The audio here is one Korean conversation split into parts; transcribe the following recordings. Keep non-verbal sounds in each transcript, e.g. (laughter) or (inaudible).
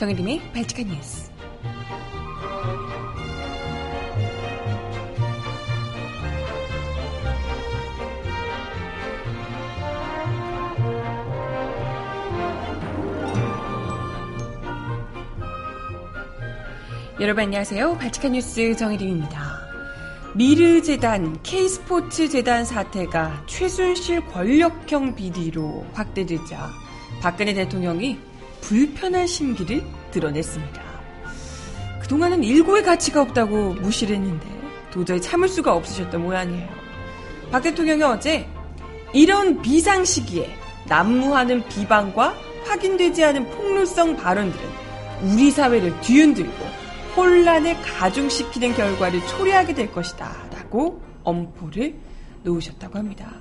정혜림의 발칙한 뉴스. 여러분 안녕하세요. 발칙한 뉴스 정혜림입니다. 미르재단, K스포츠재단 사태가 최순실 권력형 비리로 확대되자 박근혜 대통령이 불편한 심기를 드러냈습니다. 그동안은 일고의 가치가 없다고 무시를 했는데 도저히 참을 수가 없으셨던 모양이에요. 박 대통령이 어제 이런 비상 시기에 난무하는 비방과 확인되지 않은 폭로성 발언들은 우리 사회를 뒤흔들고 혼란을 가중시키는 결과를 초래하게 될 것이다. 라고 엄포를 놓으셨다고 합니다.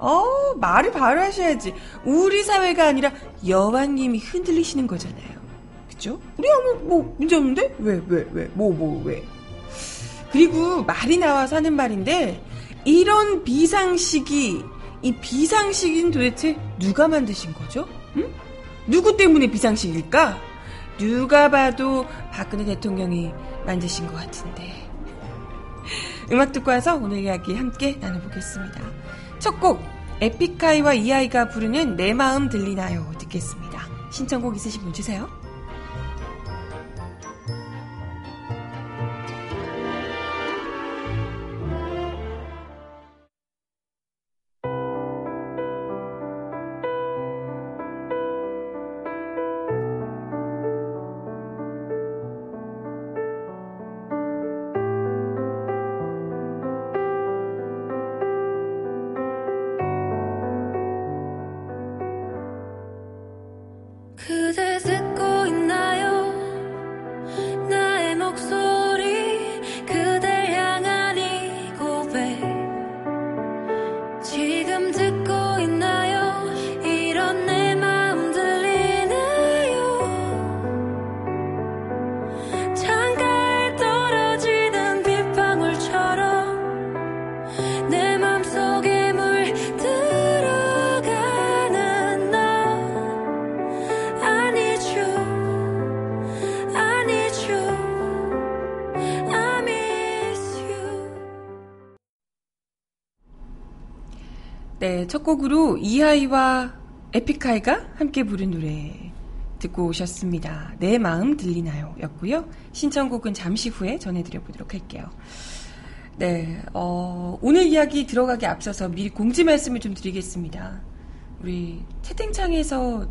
어, 말을 바로 하셔야지. 우리 사회가 아니라 여왕님이 흔들리시는 거잖아요. 그죠? 우리 아무, 뭐, 문제 없는데? 왜, 왜, 왜, 뭐, 뭐, 왜. 그리고 말이 나와서 하는 말인데, 이런 비상식이, 이 비상식인 도대체 누가 만드신 거죠? 응? 누구 때문에 비상식일까? 누가 봐도 박근혜 대통령이 만드신 것 같은데. (laughs) 음악 듣고 와서 오늘 이야기 함께 나눠보겠습니다. 첫 곡, 에픽하이와 이아이가 부르는 내 마음 들리나요? 듣겠습니다. 신청곡 있으신 분 주세요. 네, 첫 곡으로 이하이와 에픽하이가 함께 부른 노래 듣고 오셨습니다. 내 마음 들리나요? 였고요. 신청곡은 잠시 후에 전해드려보도록 할게요. 네, 어, 오늘 이야기 들어가기 앞서서 미리 공지 말씀을 좀 드리겠습니다. 우리 채팅창에서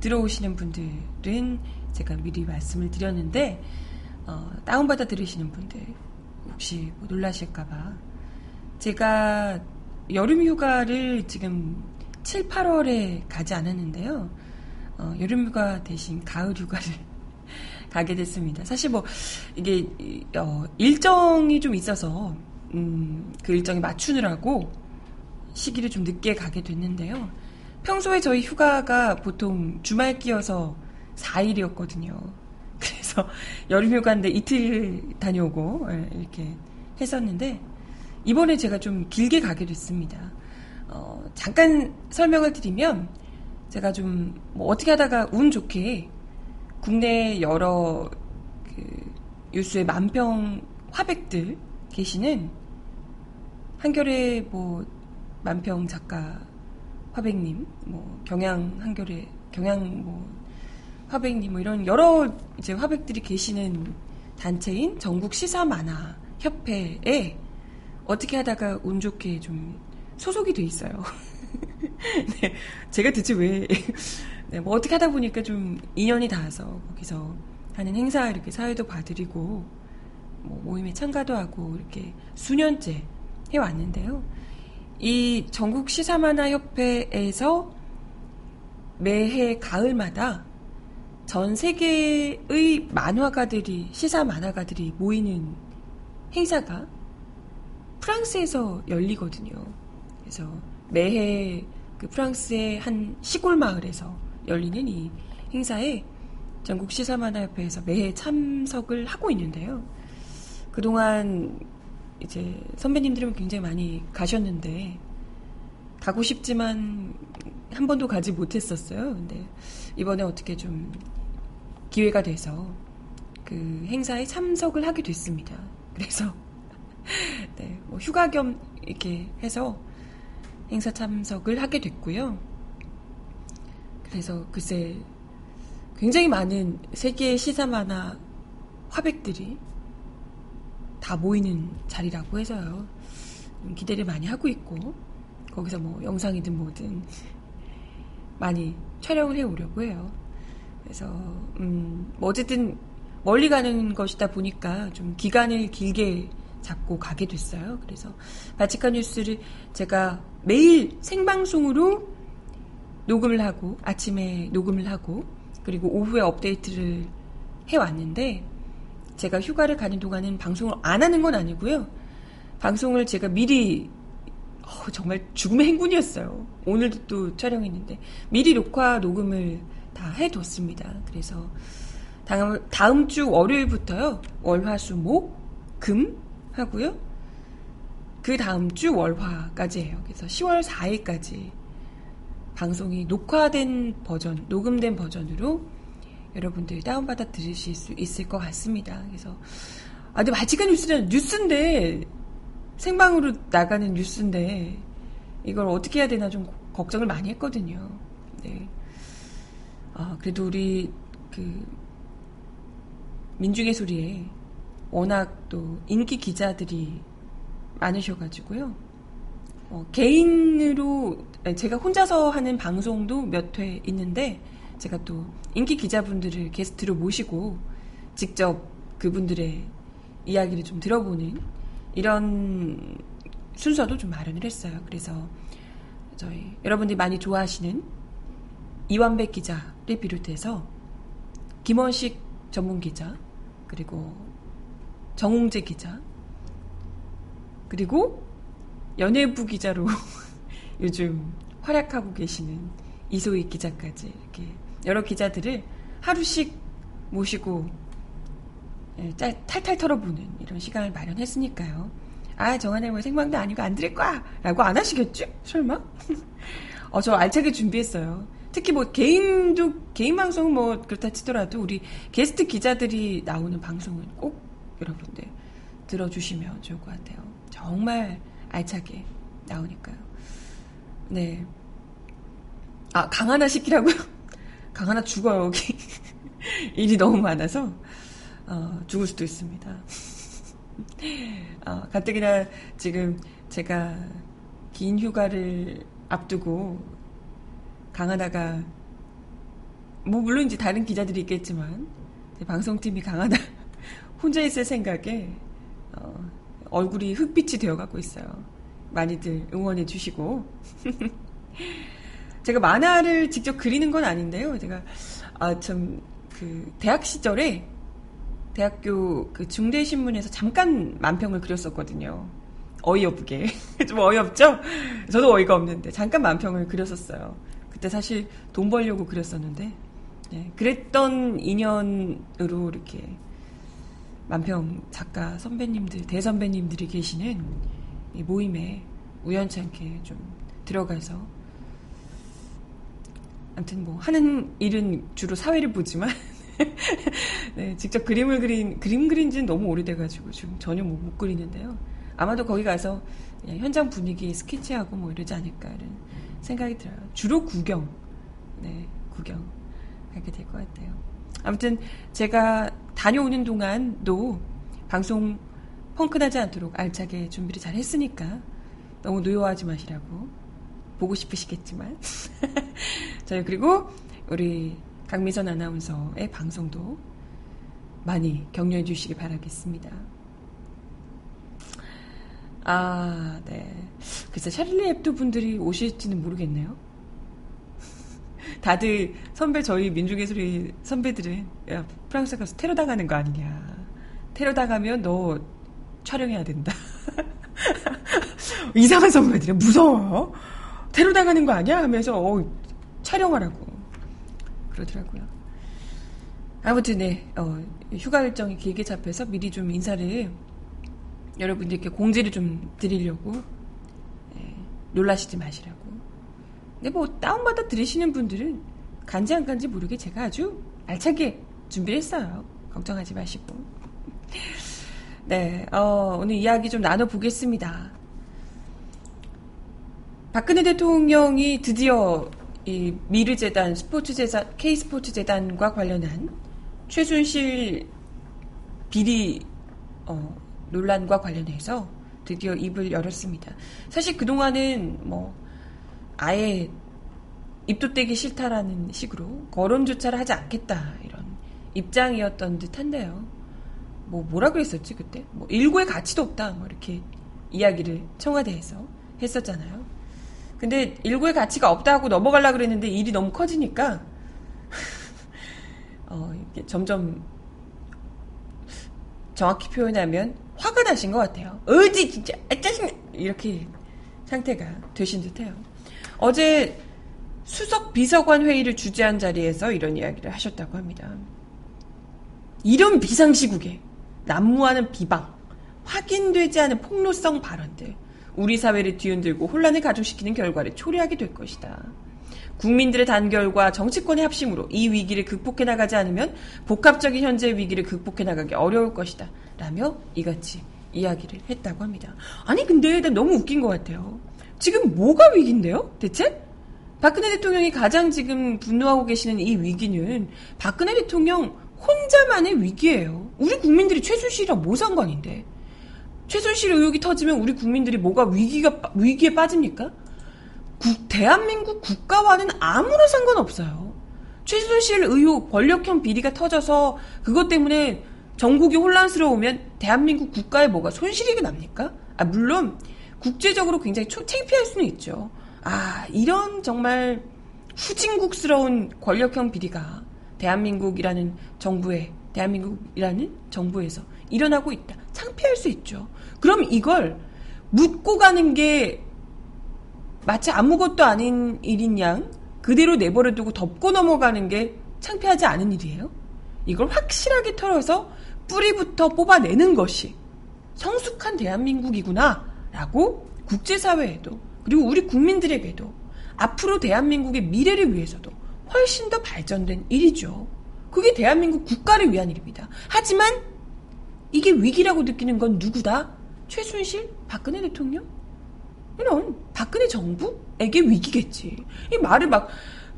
들어오시는 분들은 제가 미리 말씀을 드렸는데, 어, 다운받아 들으시는 분들, 혹시 뭐 놀라실까봐. 제가 여름 휴가를 지금 7, 8월에 가지 않았는데요. 어, 여름 휴가 대신 가을 휴가를 (laughs) 가게 됐습니다. 사실 뭐 이게 어, 일정이 좀 있어서 음, 그 일정에 맞추느라고 시기를 좀 늦게 가게 됐는데요. 평소에 저희 휴가가 보통 주말 끼어서 4일이었거든요. (laughs) 그래서 여름 휴가인데 이틀 다녀오고 예, 이렇게 했었는데 이번에 제가 좀 길게 가게 됐습니다. 어, 잠깐 설명을 드리면 제가 좀 뭐 어떻게 하다가 운 좋게 국내 여러 그 유수의 만평 화백들 계시는 한결의 뭐 만평 작가 화백님, 뭐 경양 한결의 경양 뭐 화백님 뭐 이런 여러 이제 화백들이 계시는 단체인 전국 시사 만화 협회에 어떻게 하다가 운 좋게 좀 소속이 돼 있어요. (laughs) 네, 제가 대체 왜, (laughs) 네, 뭐 어떻게 하다 보니까 좀 인연이 닿아서 거기서 하는 행사 이렇게 사회도 봐드리고, 뭐 모임에 참가도 하고 이렇게 수년째 해왔는데요. 이 전국 시사만화협회에서 매해 가을마다 전 세계의 만화가들이, 시사 만화가들이 모이는 행사가 프랑스에서 열리거든요. 그래서 매해 그 프랑스의 한 시골 마을에서 열리는 이 행사에 전국 시사만화협회에서 매해 참석을 하고 있는데요. 그동안 이제 선배님들은 굉장히 많이 가셨는데 가고 싶지만 한 번도 가지 못했었어요. 근데 이번에 어떻게 좀 기회가 돼서 그 행사에 참석을 하게 됐습니다. 그래서 네, 뭐 휴가 겸 이렇게 해서 행사 참석을 하게 됐고요. 그래서 글쎄 굉장히 많은 세계의 시사 만화 화백들이 다 모이는 자리라고 해서요. 기대를 많이 하고 있고 거기서 뭐 영상이든 뭐든 많이 촬영을 해 오려고 해요. 그래서 음, 뭐 어쨌든 멀리 가는 것이다 보니까 좀 기간을 길게 잡고 가게 됐어요. 그래서 바치카 뉴스를 제가 매일 생방송으로 녹음을 하고 아침에 녹음을 하고 그리고 오후에 업데이트를 해왔는데 제가 휴가를 가는 동안은 방송을 안 하는 건 아니고요. 방송을 제가 미리 어, 정말 죽음의 행군이었어요. 오늘도 또 촬영했는데 미리 녹화 녹음을 다 해뒀습니다. 그래서 다음, 다음 주 월요일부터요. 월화수목 금 하고요. 그 다음 주 월화까지 해요. 그래서 10월 4일까지 방송이 녹화된 버전, 녹음된 버전으로 여러분들이 다운받아 들으실 수 있을 것 같습니다. 그래서, 아, 근데 바치칸 뉴스는 뉴스인데, 생방으로 나가는 뉴스인데, 이걸 어떻게 해야 되나 좀 걱정을 많이 했거든요. 네. 아, 그래도 우리, 그, 민중의 소리에 워낙 또 인기 기자들이 많으셔가지고요. 어, 개인으로 제가 혼자서 하는 방송도 몇 회 있는데 제가 또 인기 기자분들을 게스트로 모시고 직접 그분들의 이야기를 좀 들어보는 이런 순서도 좀 마련을 했어요. 그래서 저희 여러분들이 많이 좋아하시는 이완백 기자를 비롯해서 김원식 전문 기자 그리고 정웅재 기자 그리고 연예부 기자로 (laughs) 요즘 활약하고 계시는 이소희 기자까지 이렇게 여러 기자들을 하루씩 모시고 예, 탈탈 털어보는 이런 시간을 마련했으니까요. 아, 정한의 뭐 생방도 아니고 안 들을 거야! 라고 안 하시겠지? 설마? (laughs) 어, 저 알차게 준비했어요. 특히 뭐 개인도, 개인 방송은 뭐 그렇다 치더라도 우리 게스트 기자들이 나오는 방송은 꼭 여러분들 들어주시면 좋을 것 같아요. 정말 알차게 나오니까요. 네. 아, 강 하나 시키라고요? (laughs) 강 하나 죽어요, 여기. (laughs) 일이 너무 많아서, 어, 죽을 수도 있습니다. (laughs) 어, 가뜩이나 지금 제가 긴 휴가를 앞두고 강 하나가, 뭐, 물론 이제 다른 기자들이 있겠지만, 방송팀이 강하다 혼자 있을 생각에 어, 얼굴이 흑빛이 되어가고 있어요. 많이들 응원해 주시고 (laughs) 제가 만화를 직접 그리는 건 아닌데요. 제가 아 참 그 대학 시절에 대학교 그 중대 신문에서 잠깐 만평을 그렸었거든요. 어이없게 (laughs) 좀 어이없죠? 저도 어이가 없는데 잠깐 만평을 그렸었어요. 그때 사실 돈 벌려고 그렸었는데 네, 그랬던 인연으로 이렇게 만평 작가 선배님들, 대선배님들이 계시는 이 모임에 우연찮게 좀 들어가서 아무튼 뭐 하는 일은 주로 사회를 보지만 (laughs) 네, 직접 그림을 그린 그림 그린 지는 너무 오래돼가지고 지금 전혀 못, 못 그리는데요. 아마도 거기 가서 현장 분위기 스케치하고 뭐 이러지 않을까 이런 생각이 들어요. 주로 구경, 네, 구경 하게 될 것 같아요. 아무튼 제가 다녀오는 동안도 방송 펑크나지 않도록 알차게 준비를 잘 했으니까 너무 노여워하지 마시라고 보고 싶으시겠지만 (laughs) 저희 그리고 우리 강미선 아나운서의 방송도 많이 격려해 주시기 바라겠습니다. 아, 네. 글쎄, 샤를리 앱도 분들이 오실지는 모르겠네요. 다들 선배 저희 민중예술의 선배들은 야 프랑스 가서 테러 당하는 거 아니냐. 테러 당하면 너 촬영해야 된다. (laughs) 이상한 선배들이 무서워. 테러 당하는 거 아니야? 하면서 어, 촬영하라고 그러더라고요. 아무튼 네 어, 휴가 일정이 길게 잡혀서 미리 좀 인사를 여러분들께 공지를 좀 드리려고 네, 놀라시지 마시라고. 근데 뭐 다운받아 들으시는 분들은 간지 안 간지 모르게 제가 아주 알차게 준비했어요. 걱정하지 마시고. (laughs) 네, 어, 오늘 이야기 좀 나눠보겠습니다. 박근혜 대통령이 드디어 이 미르재단, 스포츠재단, K스포츠재단과 관련한 최순실 비리 어, 논란과 관련해서 드디어 입을 열었습니다. 사실 그동안은 뭐 아예 입도 떼기 싫다라는 식으로 거론조차를 하지 않겠다 이런 입장이었던 듯한데요. 뭐 뭐라 그랬었지 그때? 뭐 일고의 가치도 없다 뭐 이렇게 이야기를 청와대에서 했었잖아요. 근데 일고의 가치가 없다고 넘어가려 그랬는데 일이 너무 커지니까 (laughs) 어, 점점 정확히 표현하면 화가 나신 것 같아요. 어디 진짜 아, 짜증 이렇게 상태가 되신 듯해요. 어제 수석 비서관 회의를 주재한 자리에서 이런 이야기를 하셨다고 합니다. 이런 비상시국에 난무하는 비방, 확인되지 않은 폭로성 발언들, 우리 사회를 뒤흔들고 혼란을 가중시키는 결과를 초래하게 될 것이다. 국민들의 단결과 정치권의 합심으로 이 위기를 극복해 나가지 않으면 복합적인 현재의 위기를 극복해 나가기 어려울 것이다. 라며 이같이 이야기를 했다고 합니다. 아니 근데 너무 웃긴 것 같아요. 지금 뭐가 위기인데요? 대체? 박근혜 대통령이 가장 지금 분노하고 계시는 이 위기는 박근혜 대통령 혼자만의 위기예요. 우리 국민들이 최순실이랑 뭐 상관인데? 최순실 의혹이 터지면 우리 국민들이 뭐가 위기가 위기에 빠집니까? 국, 대한민국 국가와는 아무런 상관없어요. 최순실 의혹 권력형 비리가 터져서 그것 때문에 전국이 혼란스러우면 대한민국 국가에 뭐가 손실이 납니까? 아, 물론 국제적으로 굉장히 초, 창피할 수는 있죠. 아, 이런 정말 후진국스러운 권력형 비리가 대한민국이라는 정부에, 대한민국이라는 정부에서 일어나고 있다. 창피할 수 있죠. 그럼 이걸 묻고 가는 게 마치 아무것도 아닌 일인 양 그대로 내버려두고 덮고 넘어가는 게 창피하지 않은 일이에요? 이걸 확실하게 털어서 뿌리부터 뽑아내는 것이 성숙한 대한민국이구나 라고 국제사회에도 그리고 우리 국민들에게도 앞으로 대한민국의 미래를 위해서도 훨씬 더 발전된 일이죠. 그게 대한민국 국가를 위한 일입니다. 하지만 이게 위기라고 느끼는 건 누구다? 최순실? 박근혜 대통령? 이런 박근혜 정부에게 위기겠지. 이 말을 막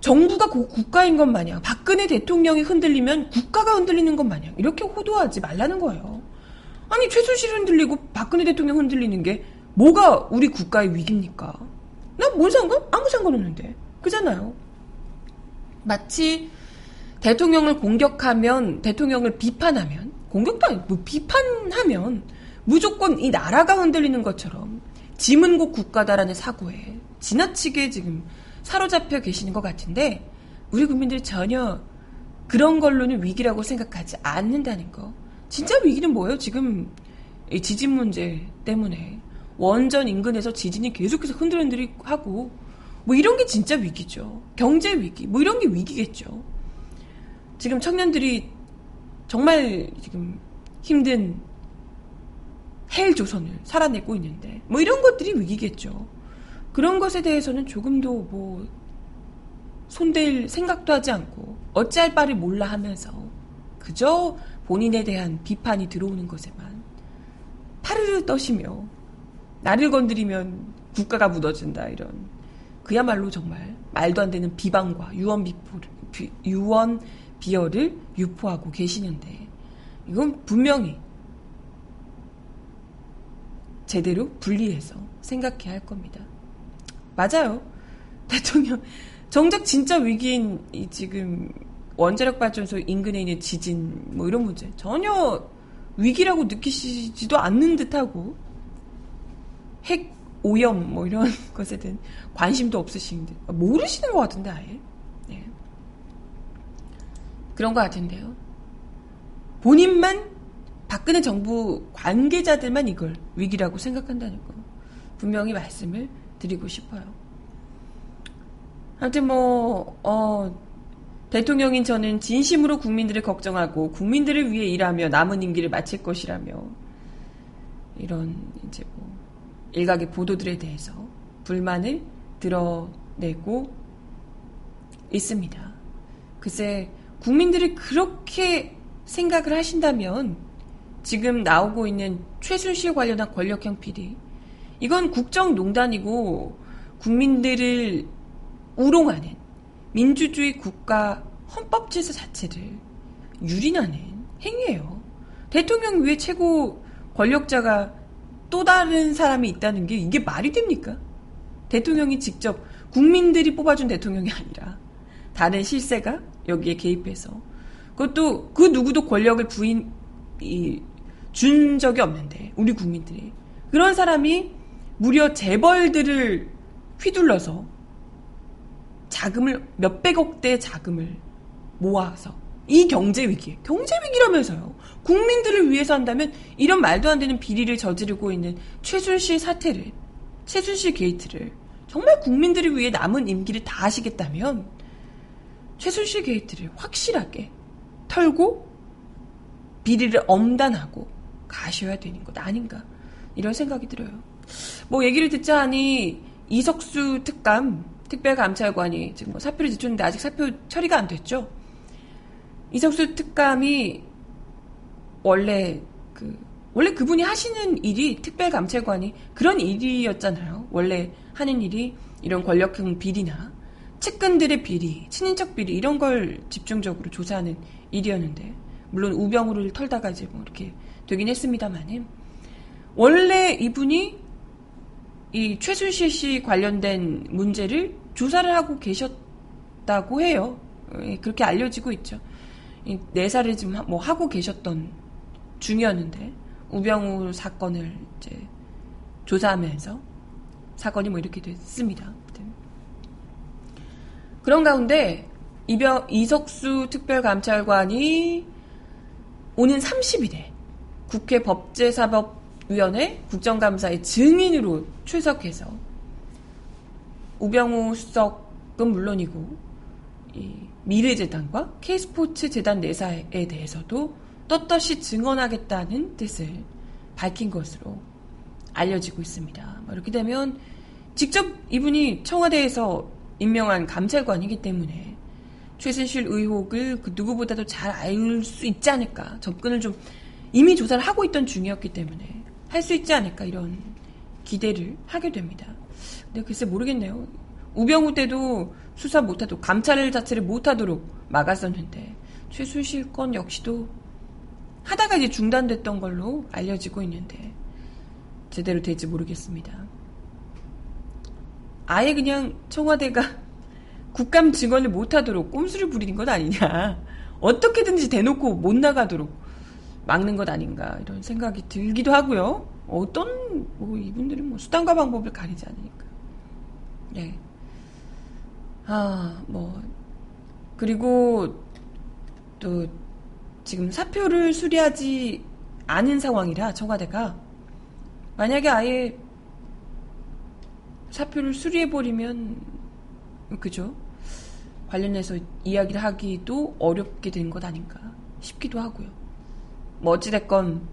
정부가 국가인 것 마냥 박근혜 대통령이 흔들리면 국가가 흔들리는 것 마냥 이렇게 호도하지 말라는 거예요. 아니 최순실 흔들리고 박근혜 대통령 흔들리는 게 뭐가 우리 국가의 위기입니까? 나뭔 상관? 아무 상관없는데 그잖아요. 마치 대통령을 공격하면 대통령을 비판하면 공격도 뭐 비판하면 무조건 이 나라가 흔들리는 것처럼 지문국 국가다라는 사고에 지나치게 지금 사로잡혀 계시는 것 같은데 우리 국민들이 전혀 그런 걸로는 위기라고 생각하지 않는다는 거. 진짜 위기는 뭐예요? 지금 이 지진 문제 때문에 원전 인근에서 지진이 계속해서 흔들흔들이 하고 뭐 이런 게 진짜 위기죠. 경제 위기 뭐 이런 게 위기겠죠. 지금 청년들이 정말 지금 힘든 헬 조선을 살아내고 있는데 뭐 이런 것들이 위기겠죠. 그런 것에 대해서는 조금도 뭐 손댈 생각도 하지 않고 어찌할 바를 몰라 하면서 그저 본인에 대한 비판이 들어오는 것에만 파르르 떠시며 나를 건드리면 국가가 무너진다 이런 그야말로 정말 말도 안 되는 비방과 유언 비포 유언 비어를 유포하고 계시는데 이건 분명히 제대로 분리해서 생각해야 할 겁니다. 맞아요. (laughs) 대통령 정작 진짜 위기인 이 지금 원자력 발전소 인근에 있는 지진 뭐 이런 문제 전혀 위기라고 느끼시지도 않는 듯하고 핵 오염 뭐 이런 (laughs) 것에 대한 관심도 없으신 듯 모르시는 것 같은데 아예 네. 그런 것 같은데요. 본인만 박근혜 정부 관계자들만 이걸 위기라고 생각한다는 거 분명히 말씀을 드리고 싶어요. 아무튼 뭐 어, 대통령인 저는 진심으로 국민들을 걱정하고 국민들을 위해 일하며 남은 임기를 마칠 것이라며 이런 이제 뭐 일각의 보도들에 대해서 불만을 드러내고 있습니다. 글쎄 국민들이 그렇게 생각을 하신다면 지금 나오고 있는 최순실 관련한 권력형 비리 이건 국정농단이고 국민들을 우롱하는 민주주의 국가 헌법 질서 자체를 유린하는 행위예요. 대통령 위에 최고 권력자가 또 다른 사람이 있다는 게 이게 말이 됩니까? 대통령이 직접 국민들이 뽑아준 대통령이 아니라 다른 실세가 여기에 개입해서 그것도 그 누구도 권력을 부인 이, 준 적이 없는데 우리 국민들이 그런 사람이 무려 재벌들을 휘둘러서 자금을 몇백억대 자금을 모아서 이 경제 위기, 경제 위기라면서요. 국민들을 위해서 한다면 이런 말도 안 되는 비리를 저지르고 있는 최순실 사태를, 최순실 게이트를 정말 국민들을 위해 남은 임기를 다 하시겠다면 최순실 게이트를 확실하게 털고 비리를 엄단하고 가셔야 되는 것 아닌가 이런 생각이 들어요. 뭐 얘기를 듣자 하니 이석수 특감 특별감찰관이 지금 뭐 사표를 제출했는데 아직 사표 처리가 안 됐죠. 이석수 특감이 원래 그 원래 그분이 하시는 일이 특별감찰관이 그런 일이었잖아요. 원래 하는 일이 이런 권력형 비리나 측근들의 비리, 친인척 비리 이런 걸 집중적으로 조사하는 일이었는데 물론 우병우를 털다가 이제 뭐 이렇게 되긴 했습니다만은 원래 이분이 이 최순실 씨 관련된 문제를 조사를 하고 계셨다고 해요. 예, 그렇게 알려지고 있죠. 네 살을 지금 뭐 하고 계셨던 중이었는데 우병우 사건을 이제 조사하면서 사건이 뭐 이렇게 됐습니다. 그런 가운데 이병, 이석수 특별감찰관이 오는 30일에 국회 법제사법위원회 국정감사의 증인으로 출석해서 우병우 수석은 물론이고 이 미래재단과 K스포츠 재단 내사에 대해서도 떳떳이 증언하겠다는 뜻을 밝힌 것으로 알려지고 있습니다. 뭐 이렇게 되면 직접 이분이 청와대에서 임명한 감찰관이기 때문에 최순실 의혹을 그 누구보다도 잘 알 수 있지 않을까. 접근을 좀 이미 조사를 하고 있던 중이었기 때문에 할 수 있지 않을까 이런 기대를 하게 됩니다. 근데 글쎄 모르겠네요. 우병우 때도 수사 못하도록 감찰 자체를 못하도록 막았었는데 최순실 건 역시도 하다가 이제 중단됐던 걸로 알려지고 있는데 제대로 될지 모르겠습니다. 아예 그냥 청와대가 (laughs) 국감 증언을 못하도록 꼼수를 부리는 것 아니냐. 어떻게든지 대놓고 못 나가도록 막는 것 아닌가 이런 생각이 들기도 하고요. 어떤 뭐 이분들은 뭐 수단과 방법을 가리지 않으니까. 네. 아, 뭐 그리고 또 지금 사표를 수리하지 않은 상황이라 청와대가 만약에 아예 사표를 수리해버리면, 그죠? 관련해서 이야기를 하기도 어렵게 된 것 아닌가 싶기도 하고요. 뭐 어찌됐건,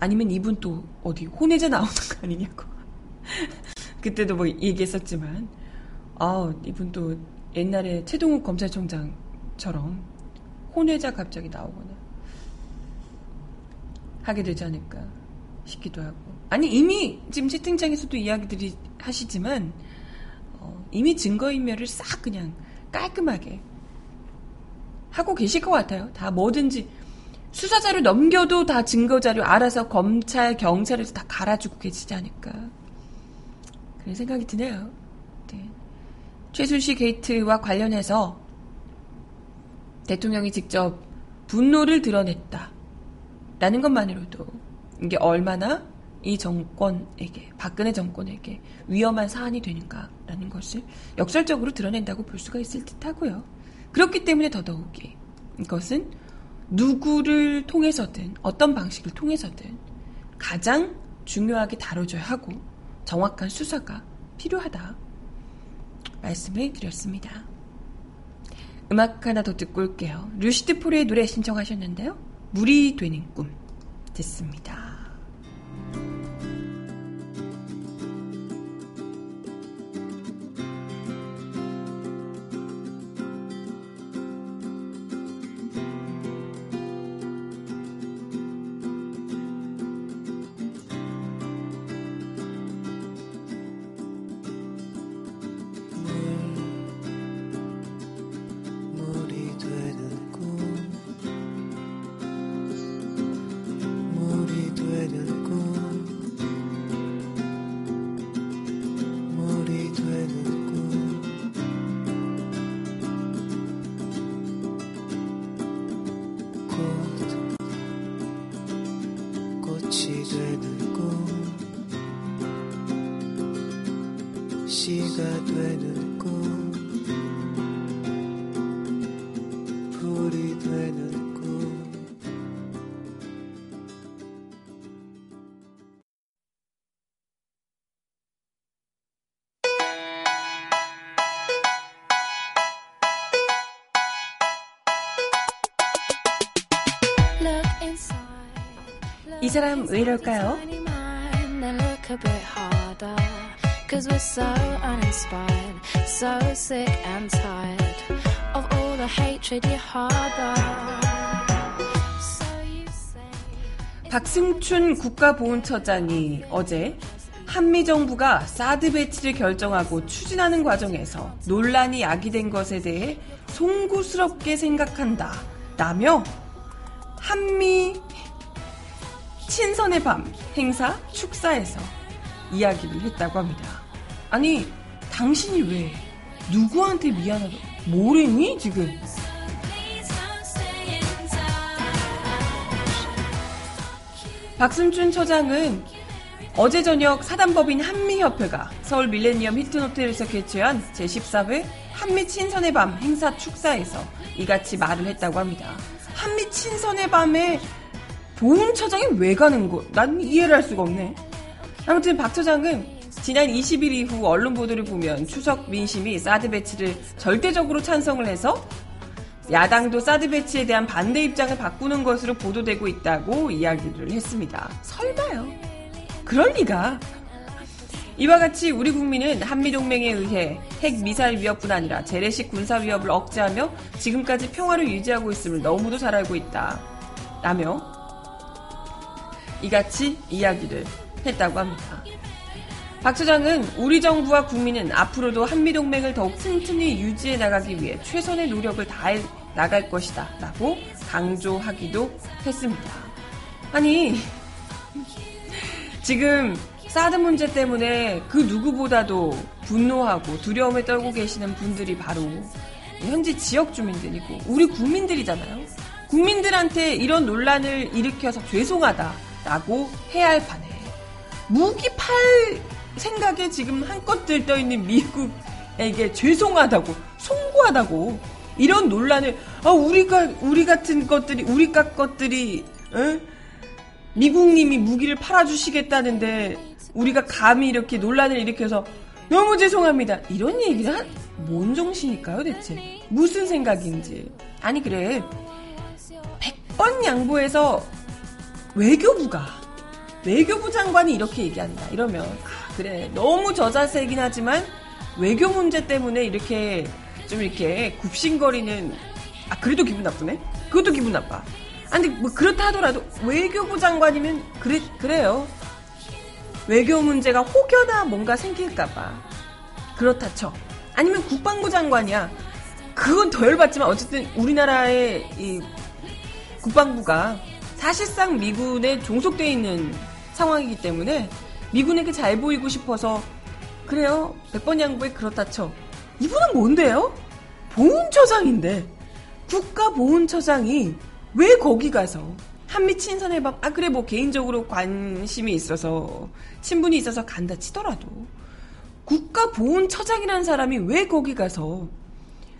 아니면 이분 또 어디 혼외자 나오는 거 아니냐고. (laughs) 그때도 뭐 얘기했었지만, 아 이분 또 옛날에 최동욱 검찰총장처럼 혼외자 갑자기 나오거나 하게 되지 않을까 싶기도 하고. 아니 이미 지금 채팅창에서도 이야기들이 하시지만 어, 이미 증거인멸을 싹 그냥 깔끔하게 하고 계실 것 같아요. 다 뭐든지 수사자를 넘겨도 다 증거자료 알아서 검찰, 경찰에서 다 갈아주고 계시지 않을까. 그런 생각이 드네요. 네. 최순실 게이트와 관련해서 대통령이 직접 분노를 드러냈다. 라는 것만으로도 이게 얼마나 이 정권에게, 박근혜 정권에게 위험한 사안이 되는가라는 것을 역설적으로 드러낸다고 볼 수가 있을 듯 하고요. 그렇기 때문에 더더욱이 이것은 누구를 통해서든 어떤 방식을 통해서든 가장 중요하게 다뤄줘야 하고 정확한 수사가 필요하다 말씀을 드렸습니다. 음악 하나 더 듣고 올게요. 루시드 폴의 노래 신청하셨는데요. 물이 되는 꿈 듣습니다. 이 사람 왜 이럴까요? Cause we're so uninspired, so sick and tired of all the hatred you harbor. So you say. 박승춘 국가보훈처장이 어제 한미 정부가 사드 배치를 결정하고 추진하는 과정에서 논란이 야기된 것에 대해 송구스럽게 생각한다. 라며 한미 친선의 밤 행사 축사에서 이야기를 했다고 합니다. 아니, 당신이 왜 누구한테 미안하다? 뭐래니 지금? 박승춘 처장은 어제 저녁 사단법인 한미협회가 서울 밀레니엄 힐튼 호텔에서 개최한 제14회 한미 친선의 밤 행사 축사에서 이같이 말을 했다고 합니다. 한미 친선의 밤에 보훈처장이 왜 가는 거? 난 이해를 할 수가 없네. 아무튼 박 처장은 지난 20일 이후 언론 보도를 보면 추석 민심이 사드 배치를 절대적으로 찬성을 해서 야당도 사드 배치에 대한 반대 입장을 바꾸는 것으로 보도되고 있다고 이야기를 했습니다. 설마요. 그럴 리가. 이와 같이 우리 국민은 한미동맹에 의해 핵 미사일 위협뿐 아니라 재래식 군사 위협을 억제하며 지금까지 평화를 유지하고 있음을 너무도 잘 알고 있다. 라며 이같이 이야기를 했다고 합니다. 박 처장은 우리 정부와 국민은 앞으로도 한미동맹을 더욱 튼튼히 유지해 나가기 위해 최선의 노력을 다해 나갈 것이다. 라고 강조하기도 했습니다. 아니, 지금 사드 문제 때문에 그 누구보다도 분노하고 두려움에 떨고 계시는 분들이 바로 현지 지역 주민들이고 우리 국민들이잖아요. 국민들한테 이런 논란을 일으켜서 죄송하다 라고 해야 할 판에 무기 팔 생각에 지금 한껏 들떠 있는 미국에게 죄송하다고 송구하다고 이런 논란을 아 우리가 우리 같은 것들이 우리 각 것들이 어? 미국님이 무기를 팔아주시겠다는데 우리가 감히 이렇게 논란을 일으켜서 너무 죄송합니다. 이런 얘기를 한, 뭔 정신일까요, 대체? 무슨 생각인지. 아니, 그래. 100번 양보해서 외교부가, 외교부 장관이 이렇게 얘기한다. 이러면, 아, 그래. 너무 저자세긴 하지만 외교 문제 때문에 이렇게 좀 이렇게 굽신거리는, 아, 그래도 기분 나쁘네? 그것도 기분 나빠. 아니, 뭐, 그렇다 하더라도 외교부 장관이면, 그래, 그래요. 외교 문제가 혹여나 뭔가 생길까봐. 그렇다 쳐. 아니면 국방부 장관이야. 그건 더 열받지만 어쨌든 우리나라의 이 국방부가 사실상 미군에 종속되어 있는 상황이기 때문에 미군에게 잘 보이고 싶어서 그래요. 100번 양보에 그렇다 쳐. 이분은 뭔데요? 보훈처장인데 국가보훈처장이 왜 거기 가서 한미 친선의 밤, 아, 그래, 뭐, 개인적으로 관심이 있어서, 친분이 있어서 간다 치더라도, 국가보훈처장이라는 사람이 왜 거기 가서,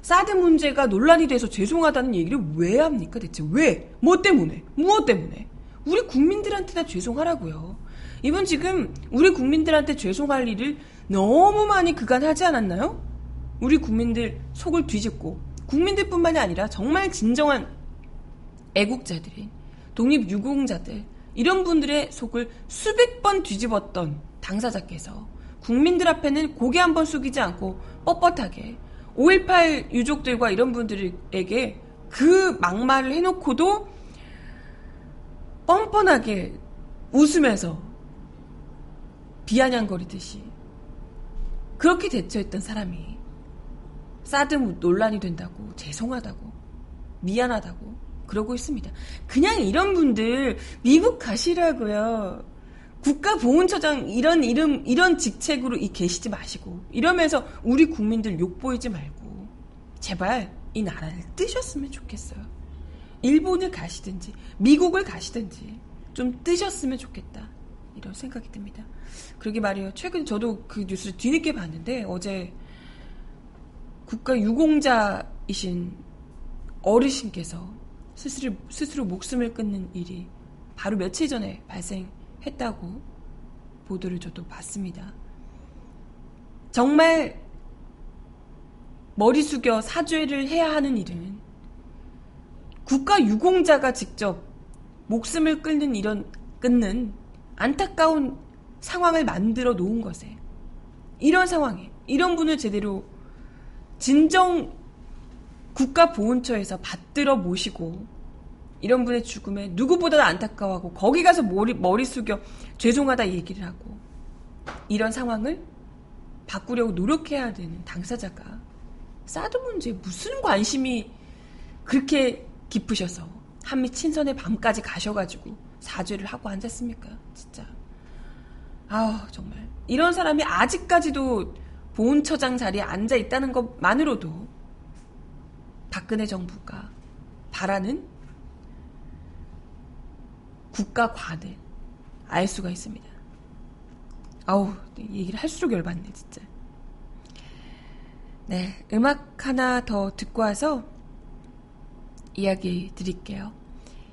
사드 문제가 논란이 돼서 죄송하다는 얘기를 왜 합니까, 대체? 왜? 뭐 때문에? 무엇 때문에? 우리 국민들한테나 죄송하라고요. 이분 지금 우리 국민들한테 죄송할 일을 너무 많이 그간 하지 않았나요? 우리 국민들 속을 뒤집고, 국민들뿐만이 아니라 정말 진정한 애국자들인 독립유공자들 이런 분들의 속을 수백 번 뒤집었던 당사자께서 국민들 앞에는 고개 한 번 숙이지 않고 뻣뻣하게 5.18 유족들과 이런 분들에게 그 막말을 해놓고도 뻔뻔하게 웃으면서 비아냥거리듯이 그렇게 대처했던 사람이 사드 논란이 된다고 죄송하다고 미안하다고 그러고 있습니다. 그냥 이런 분들 미국 가시라고요. 국가보훈처장 이런 이름 이런 직책으로 이 계시지 마시고 이러면서 우리 국민들 욕 보이지 말고 제발 이 나라를 뜨셨으면 좋겠어요. 일본을 가시든지 미국을 가시든지 좀 뜨셨으면 좋겠다. 이런 생각이 듭니다. 그러게 말이에요. 최근 저도 그 뉴스를 뒤늦게 봤는데 어제 국가 유공자이신 어르신께서 스스로, 스스로 목숨을 끊는 일이 바로 며칠 전에 발생 했다고 보도를 저도 봤습니다. 정말 머리 숙여 사죄를 해야 하는 일은 국가 유공자가 직접 목숨을 끊는 이런 끊는 안타까운 상황을 만들어 놓은 것에 이런 상황에 이런 분을 제대로 진정 국가보훈처에서 받들어 모시고 이런 분의 죽음에 누구보다 안타까워하고 거기 가서 머리, 머리 숙여 죄송하다 얘기를 하고 이런 상황을 바꾸려고 노력해야 되는 당사자가 사드 문제에 무슨 관심이 그렇게 깊으셔서 한미 친선의 밤까지 가셔가지고 사죄를 하고 앉았습니까? 진짜. 아 정말. 이런 사람이 아직까지도 보훈처장 자리에 앉아 있다는 것만으로도 박근혜 정부가 바라는 국가관을 알 수가 있습니다. 아우, 얘기를 할수록 열받네, 진짜. 네, 음악 하나 더 듣고 와서 이야기 드릴게요.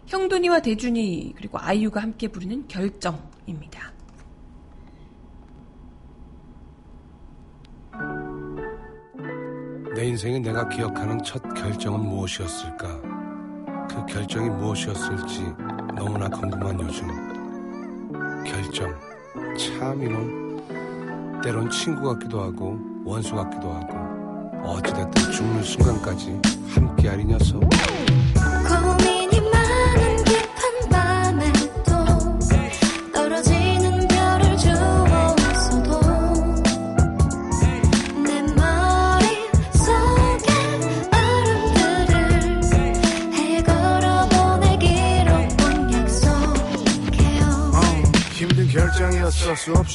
형돈이와 대준이 그리고 아이유가 함께 부르는 결정입니다. 내 인생에 내가 기억하는 첫 결정은 무엇이었을까? 그 결정이 무엇이었을지 너무나 궁금한 요즘. 결정. 참 이놈. 때론 친구 같기도 하고 원수 같기도 하고 어찌됐든 죽는 순간까지 함께할 이 녀석.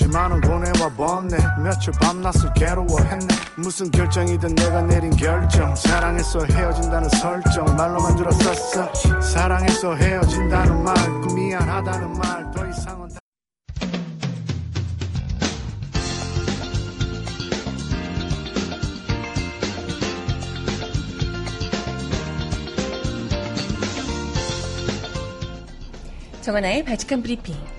수없이 많은 고뇌와 번뇌. 며칠 밤낮을 괴로워했네. 무슨 결정이든 내가 내린 결정. 사랑해서 헤어진다는 설정. 말로만 들었었어. 사랑해서 헤어진다는 말 그 미안하다는 말. 더 이상은 다 정하나의 발칙한 브리핑.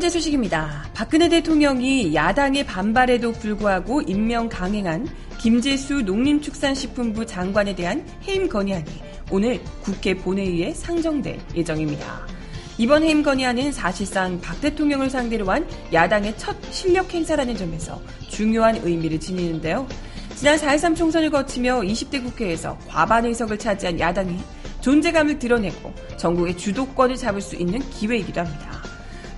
번째 소식입니다. 박근혜 대통령이 야당의 반발에도 불구하고 임명 강행한 김재수 농림축산식품부 장관에 대한 해임 건의안이 오늘 국회 본회의에 상정될 예정입니다. 이번 해임 건의안은 사실상 박 대통령을 상대로 한 야당의 첫 실력 행사라는 점에서 중요한 의미를 지니는데요. 지난 4.13 총선을 거치며 20대 국회에서 과반 의석을 차지한 야당이 존재감을 드러내고 전국의 주도권을 잡을 수 있는 기회이기도 합니다.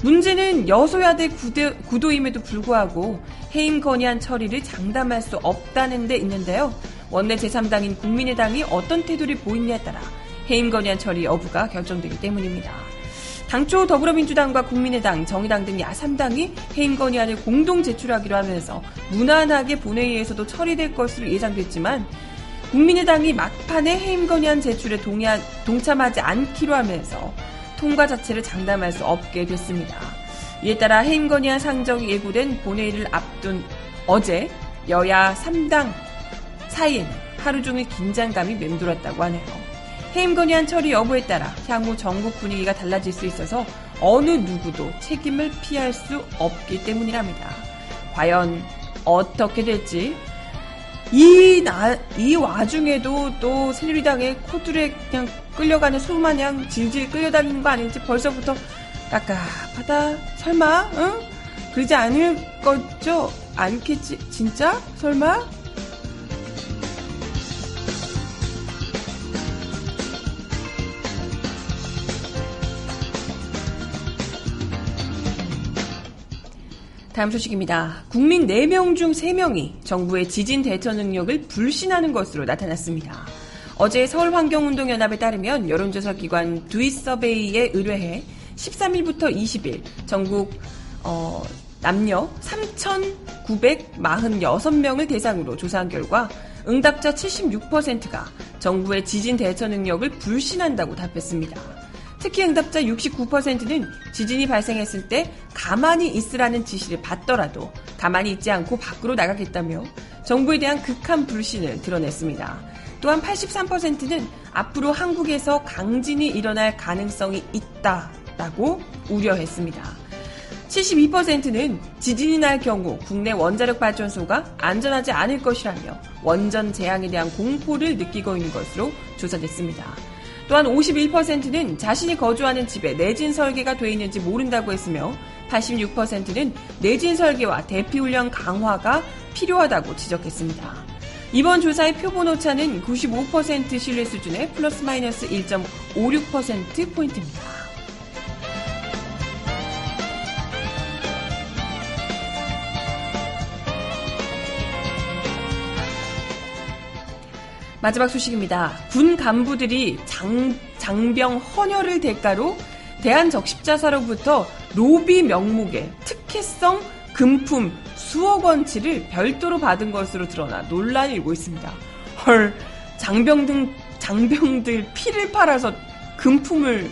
문제는 여소야대 구도, 구도임에도 불구하고 해임 건의안 처리를 장담할 수 없다는 데 있는데요. 원내 제3당인 국민의당이 어떤 태도를 보이느냐에 따라 해임 건의안 처리 여부가 결정되기 때문입니다. 당초 더불어민주당과 국민의당, 정의당 등 야3당이 해임 건의안을 공동 제출하기로 하면서 무난하게 본회의에서도 처리될 것으로 예상됐지만 국민의당이 막판에 해임 건의안 제출에 동의하, 동참하지 않기로 하면서 통과 자체를 장담할 수 없게 됐습니다. 이에 따라 해임 건의안 상정이 예고된 본회의를 앞둔 어제 여야 3당 사이에는 하루 종일 긴장감이 맴돌았다고 하네요. 해임 건의안 처리 여부에 따라 향후 전국 분위기가 달라질 수 있어서 어느 누구도 책임을 피할 수 없기 때문이랍니다. 과연 어떻게 될지 이, 나, 이 와중에도 또 새누리당의 코드에 그냥 끌려가는 소마냥 질질 끌려다니는 거 아닌지 벌써부터 깝깝하다. 설마? 응? 그러지 않을 거죠? 않겠지? 진짜? 설마? 다음 소식입니다. 국민 4명 중 3명이 정부의 지진 대처 능력을 불신하는 것으로 나타났습니다. 어제 서울환경운동연합에 따르면 여론조사 기관 두이서베이에 의뢰해 13일부터 20일 전국 어, 남녀 3,946명을 대상으로 조사한 결과 응답자 76%가 정부의 지진 대처 능력을 불신한다고 답했습니다. 특히 응답자 69%는 지진이 발생했을 때 가만히 있으라는 지시를 받더라도 가만히 있지 않고 밖으로 나가겠다며 정부에 대한 극한 불신을 드러냈습니다. 또한 83%는 앞으로 한국에서 강진이 일어날 가능성이 있다라고 우려했습니다. 72%는 지진이 날 경우 국내 원자력 발전소가 안전하지 않을 것이라며 원전 재앙에 대한 공포를 느끼고 있는 것으로 조사됐습니다. 또한 51%는 자신이 거주하는 집에 내진 설계가 돼 있는지 모른다고 했으며 86%는 내진 설계와 대피 훈련 강화가 필요하다고 지적했습니다. 이번 조사의 표본 오차는 95% 신뢰 수준의 플러스 마이너스 1.56% 포인트입니다. 마지막 소식입니다. 군 간부들이 장, 장병 헌혈을 대가로 대한적십자사로부터 로비 명목의 특혜성 금품 수억 원치를 별도로 받은 것으로 드러나 논란이 일고 있습니다. 헐, 장병 등, 장병들 피를 팔아서 금품을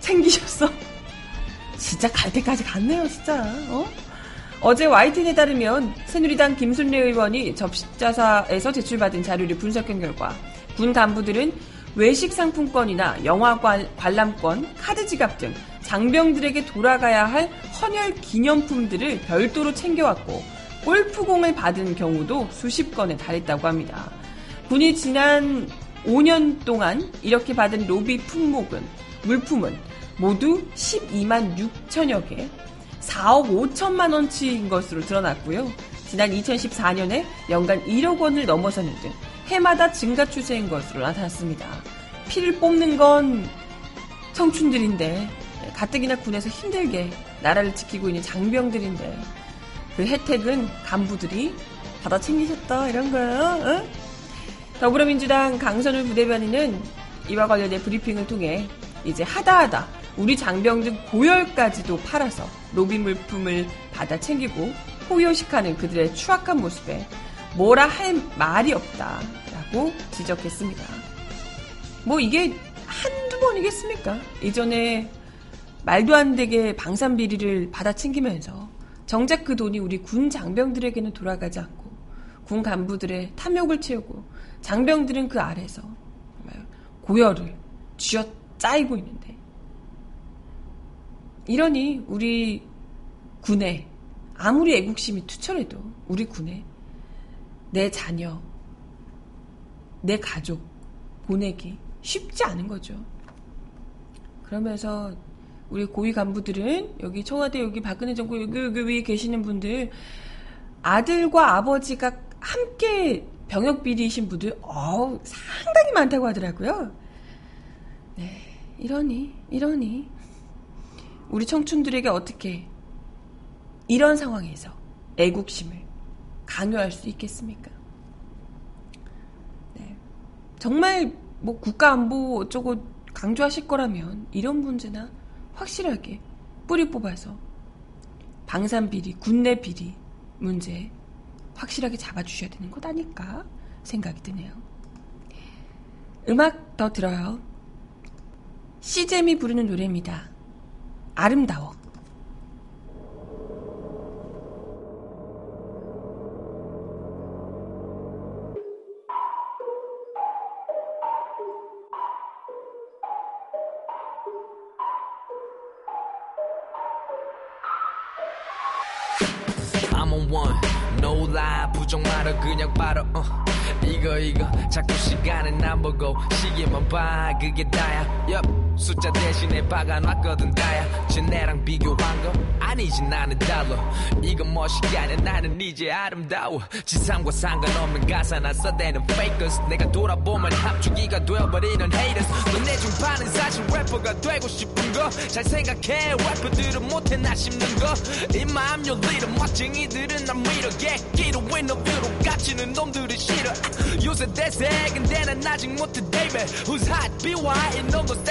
챙기셨어? 진짜 갈 때까지 갔네요, 진짜. 어? 어제 YTN에 따르면 새누리당 김순례 의원이 접십자사에서 제출받은 자료를 분석한 결과 군 간부들은 외식 상품권이나 영화 관, 관람권, 카드 지갑 등 장병들에게 돌아가야 할 헌혈 기념품들을 별도로 챙겨왔고 골프공을 받은 경우도 수십 건에 달했다고 합니다. 군이 지난 5년 동안 이렇게 받은 로비 품목은 물품은 모두 12만 6천여 개, 4억 5천만 원치인 것으로 드러났고요. 지난 2014년에 연간 1억 원을 넘어서는 등 해마다 증가 추세인 것으로 나타났습니다. 피를 뽑는 건 청춘들인데 가뜩이나 군에서 힘들게 나라를 지키고 있는 장병들인데 그 혜택은 간부들이 받아 챙기셨다 이런 거예요. 어? 더불어민주당 강선울 부대변인은 이와 관련된 브리핑을 통해 이제 하다하다 우리 장병들 고열까지도 팔아서 로비 물품을 받아 챙기고 호요식하는 그들의 추악한 모습에 뭐라 할 말이 없다라고 지적했습니다. 뭐 이게 한두 번이겠습니까? 이전에 말도 안 되게 방산 비리를 받아 챙기면서 정작 그 돈이 우리 군 장병들에게는 돌아가지 않고 군 간부들의 탐욕을 채우고 장병들은 그 아래서 고열을 쥐어 짜이고 있는데 이러니 우리 군에 아무리 애국심이 투철해도 우리 군에 내 자녀, 내 가족 보내기 쉽지 않은 거죠. 그러면서 우리 고위 간부들은 여기 청와대 여기 박근혜 정부 여기 여기 위에 계시는 분들 아들과 아버지가 함께 병역 비리이신 분들 어우 상당히 많다고 하더라고요. 네, 이러니 이러니 우리 청춘들에게 어떻게 이런 상황에서 애국심을 강요할 수 있겠습니까? 네. 정말 뭐 국가 안보 어쩌고 강조하실 거라면 이런 문제나 확실하게 뿌리 뽑아서 방산 비리, 군내 비리 문제 확실하게 잡아주셔야 되는 것 아닐까 생각이 드네요. 음악 더 들어요. 시잼이 부르는 노래입니다. 아름다워. 보고 시계만 봐 그게 다야 yup. 숫자 대신에 박아놨거든 다야. 쟤네랑 비교한 거 아니지 나는 달러. 이건 멋있게 아니야 나는 이제 아름다워. 지상과 상관없는 가사나 써대는 fakers. 내가 돌아보면 합주기가 되어버리는 haters. 너네 중 반은 사실 래퍼가 되고 싶은 거. 잘 생각해 래퍼들은 못해 나 씹는 거. 이마음 열리는 멋쟁이들은 난 밀어 객기로 인터뷰로 깝치는 놈들이 싫어. 요새 대세 근데 난 아직 못해 baby. Who's hot? BY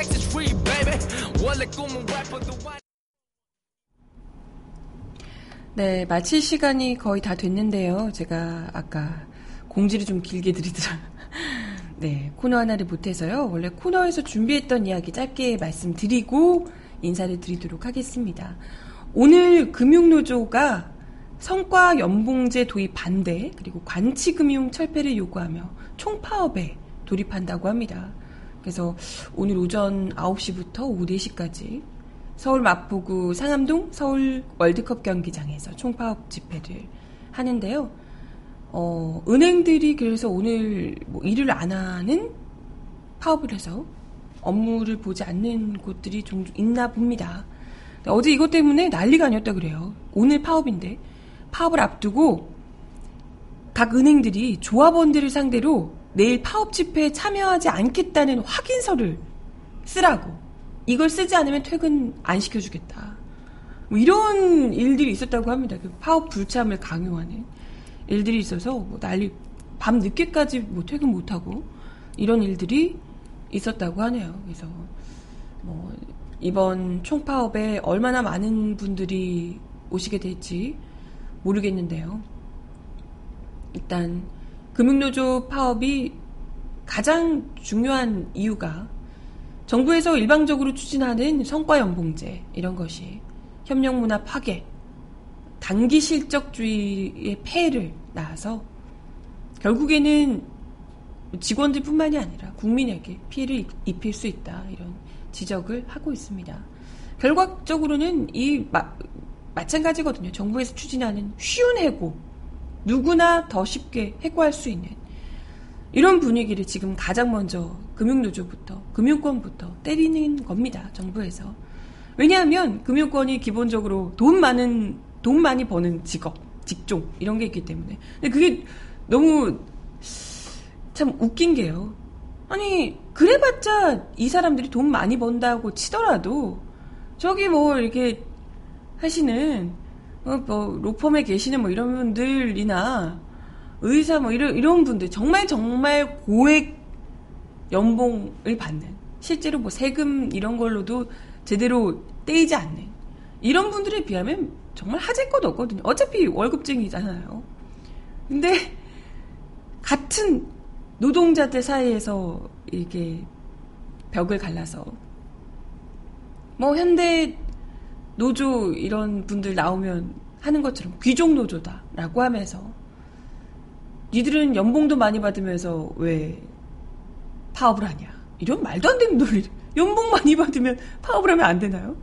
섹시 free 네, 마칠 시간이 거의 다 됐는데요. 제가 아까 공지를 좀 길게 드리더라. (laughs) 네, 코너 하나를 못해서요. 원래 코너에서 준비했던 이야기 짧게 말씀드리고 인사를 드리도록 하겠습니다. 오늘 금융노조가 성과 연봉제 도입 반대 그리고 관치금융 철폐를 요구하며 총파업에 돌입한다고 합니다. 그래서 오늘 오전 9시부터 오후 4시까지 서울 마포구 상암동 서울 월드컵 경기장에서 총파업 집회를 하는데요. 어, 은행들이 그래서 오늘 뭐 일을 안 하는 파업을 해서 업무를 보지 않는 곳들이 종종 있나 봅니다. 어제 이것 때문에 난리가 아니었다 그래요. 오늘 파업인데 파업을 앞두고 각 은행들이 조합원들을 상대로 내일 파업 집회에 참여하지 않겠다는 확인서를 쓰라고. 이걸 쓰지 않으면 퇴근 안 시켜주겠다. 뭐 이런 일들이 있었다고 합니다. 그 파업 불참을 강요하는 일들이 있어서 뭐 난리 밤 늦게까지 뭐 퇴근 못하고 이런 일들이 있었다고 하네요. 그래서 뭐 이번 총파업에 얼마나 많은 분들이 오시게 될지 모르겠는데요. 일단 금융노조 파업이 가장 중요한 이유가 정부에서 일방적으로 추진하는 성과연봉제 이런 것이 협력문화 파괴, 단기 실적주의의 폐해를 낳아서 결국에는 직원들뿐만이 아니라 국민에게 피해를 입- 입힐 수 있다 이런 지적을 하고 있습니다. 결과적으로는 이 마, 마찬가지거든요. 정부에서 추진하는 쉬운 해고 누구나 더 쉽게 해고할 수 있는 이런 분위기를 지금 가장 먼저 금융노조부터 금융권부터 때리는 겁니다. 정부에서 왜냐하면 금융권이 기본적으로 돈 많은 돈 많이 버는 직업 직종 이런 게 있기 때문에 근데 그게 너무 참 웃긴 게요. 아니 그래봤자 이 사람들이 돈 많이 번다고 치더라도 저기 뭐 이렇게 하시는 어, 뭐 로펌에 계시는 뭐 이런 분들이나 의사 뭐 이런 이런 분들 정말 정말 고액 연봉을 받는 실제로 뭐 세금 이런 걸로도 제대로 떼이지 않는 이런 분들에 비하면 정말 하질 것 없거든요. 어차피 월급쟁이잖아요. 근데 같은 노동자들 사이에서 이게 벽을 갈라서 뭐 현대 노조 이런 분들 나오면 하는 것처럼 귀족 노조다라고 하면서 니들은 연봉도 많이 받으면서 왜 파업을 하냐 이런 말도 안 되는 논리 연봉 많이 받으면 파업을 하면 안 되나요?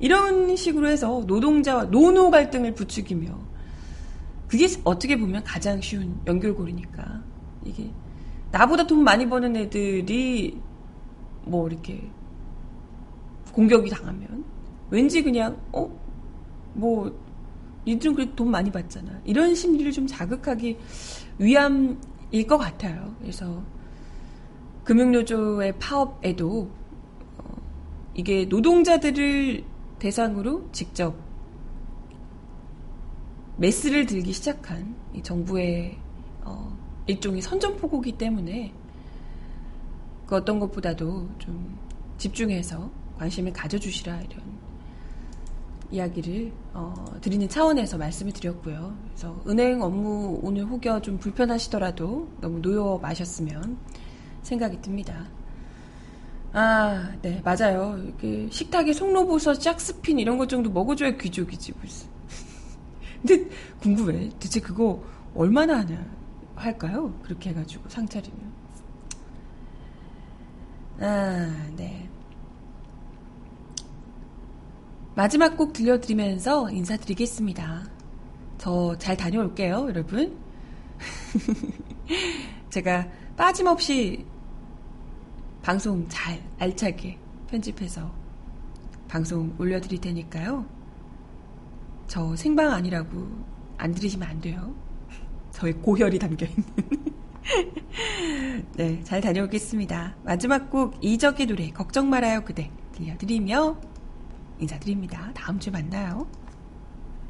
이런 식으로 해서 노동자와 노노 갈등을 부추기며 그게 어떻게 보면 가장 쉬운 연결고리니까 이게 나보다 돈 많이 버는 애들이 뭐 이렇게 공격이 당하면 왠지 그냥 어 뭐 니들은 그래도 돈 많이 받잖아 이런 심리를 좀 자극하기 위함일 것 같아요. 그래서 금융노조의 파업에도 어, 이게 노동자들을 대상으로 직접 메스를 들기 시작한 이 정부의 어, 일종의 선전포고기 때문에 그 어떤 것보다도 좀 집중해서 관심을 가져주시라 이런 이야기를 어, 드리는 차원에서 말씀을 드렸고요. 그래서 은행 업무 오늘 혹여 좀 불편하시더라도 너무 놓여 마셨으면 생각이 듭니다. 아, 네, 맞아요. 이렇게 식탁에 송로버섯, 짝스핀 이런 것 정도 먹어줘야 귀족이지. (laughs) 근데 궁금해. 대체 그거 얼마나 하냐, 할까요? 그렇게 해가지고 상차리면. 아, 네. 마지막 곡 들려드리면서 인사드리겠습니다. 저 잘 다녀올게요, 여러분. (laughs) 제가 빠짐없이 방송 잘 알차게 편집해서 방송 올려드릴 테니까요. 저 생방 아니라고 안 들으시면 안 돼요. 저의 고혈이 담겨있는. (laughs) 네, 잘 다녀오겠습니다. 마지막 곡 이적의 노래, 걱정 말아요 그대 들려드리며 인사드립니다. 다음 주에 만나요.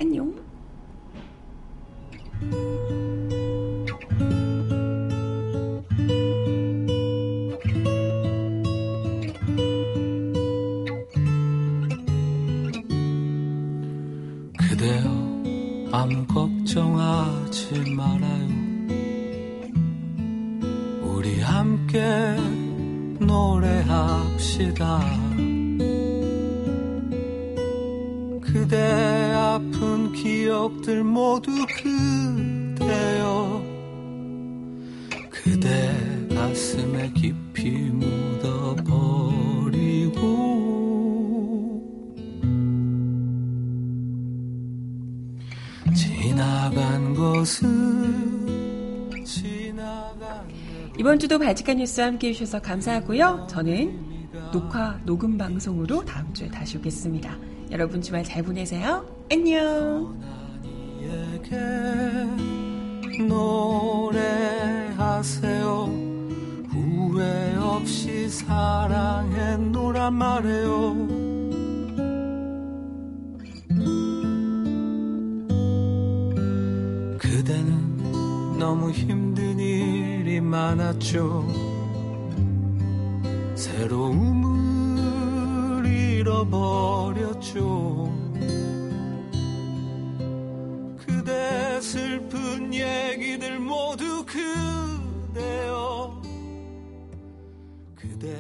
안녕. 그대여 하지 말아요 우리 함께 노래합시다 그대 아픈 기억들 모두 그대여 그대 가슴에 깊이 묻어버리고 지나간 것은 지나간 이번 주도 바지카 뉴스와 함께 해주셔서 감사하고요. 저는 녹화, 녹음 방송으로 다음 주에 다시 오겠습니다. 여러분 주말 잘 보내세요. 안녕! 노래하세요 후회 없이 사랑했노란 말해요 그대는 너무 힘든 일이 많았죠 새로움을 잃어버렸죠 그대 슬픈 얘기들 모두 그대여. 그대